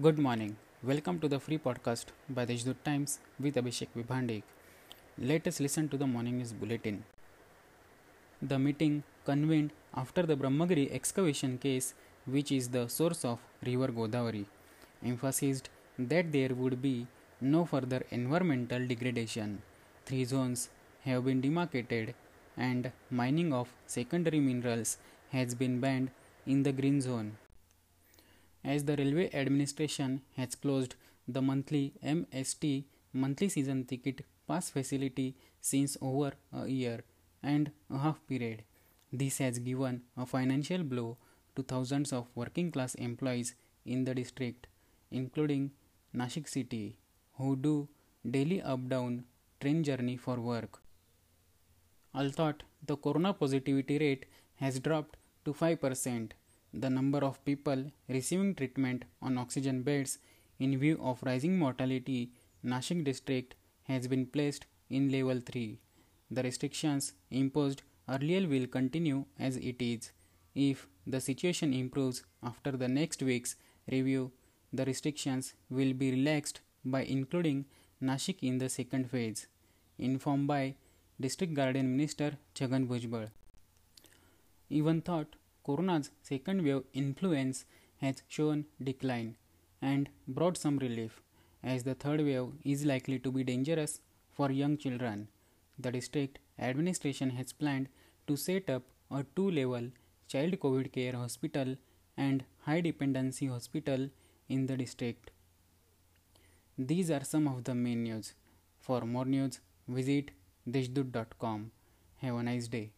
Good morning. Welcome to the free podcast by the Deshdoot Times with Abhishek Vibhandik. Let us listen to the morning news bulletin. The meeting convened after the Brahmagiri excavation case, which is the source of river Godavari, emphasized that there would be no further environmental degradation. Three zones have been demarcated and mining of secondary minerals has been banned in the green zone. As the railway administration has closed the monthly MST monthly season ticket pass facility since over a year and a half period, this has given a financial blow to thousands of working class employees in the district, including Nashik city, who do daily up down train journey for work. Although the corona positivity rate has dropped to 5%, the number of people receiving treatment on oxygen beds in view of rising mortality Nashik district has been placed in level 3. The restrictions imposed earlier will continue as it is. If the situation improves after the next week's review, the restrictions will be relaxed by including Nashik in the second phase, informed by District Guardian Minister Chhagan Bhujbal. Even thought Corona's second wave influence has shown decline and brought some relief, as the third wave is likely to be dangerous for young children. The district administration has planned to set up a two level child COVID care hospital and high dependency hospital in the district. These are some of the main news. For more news, visit deshdoot.com. Have a nice day.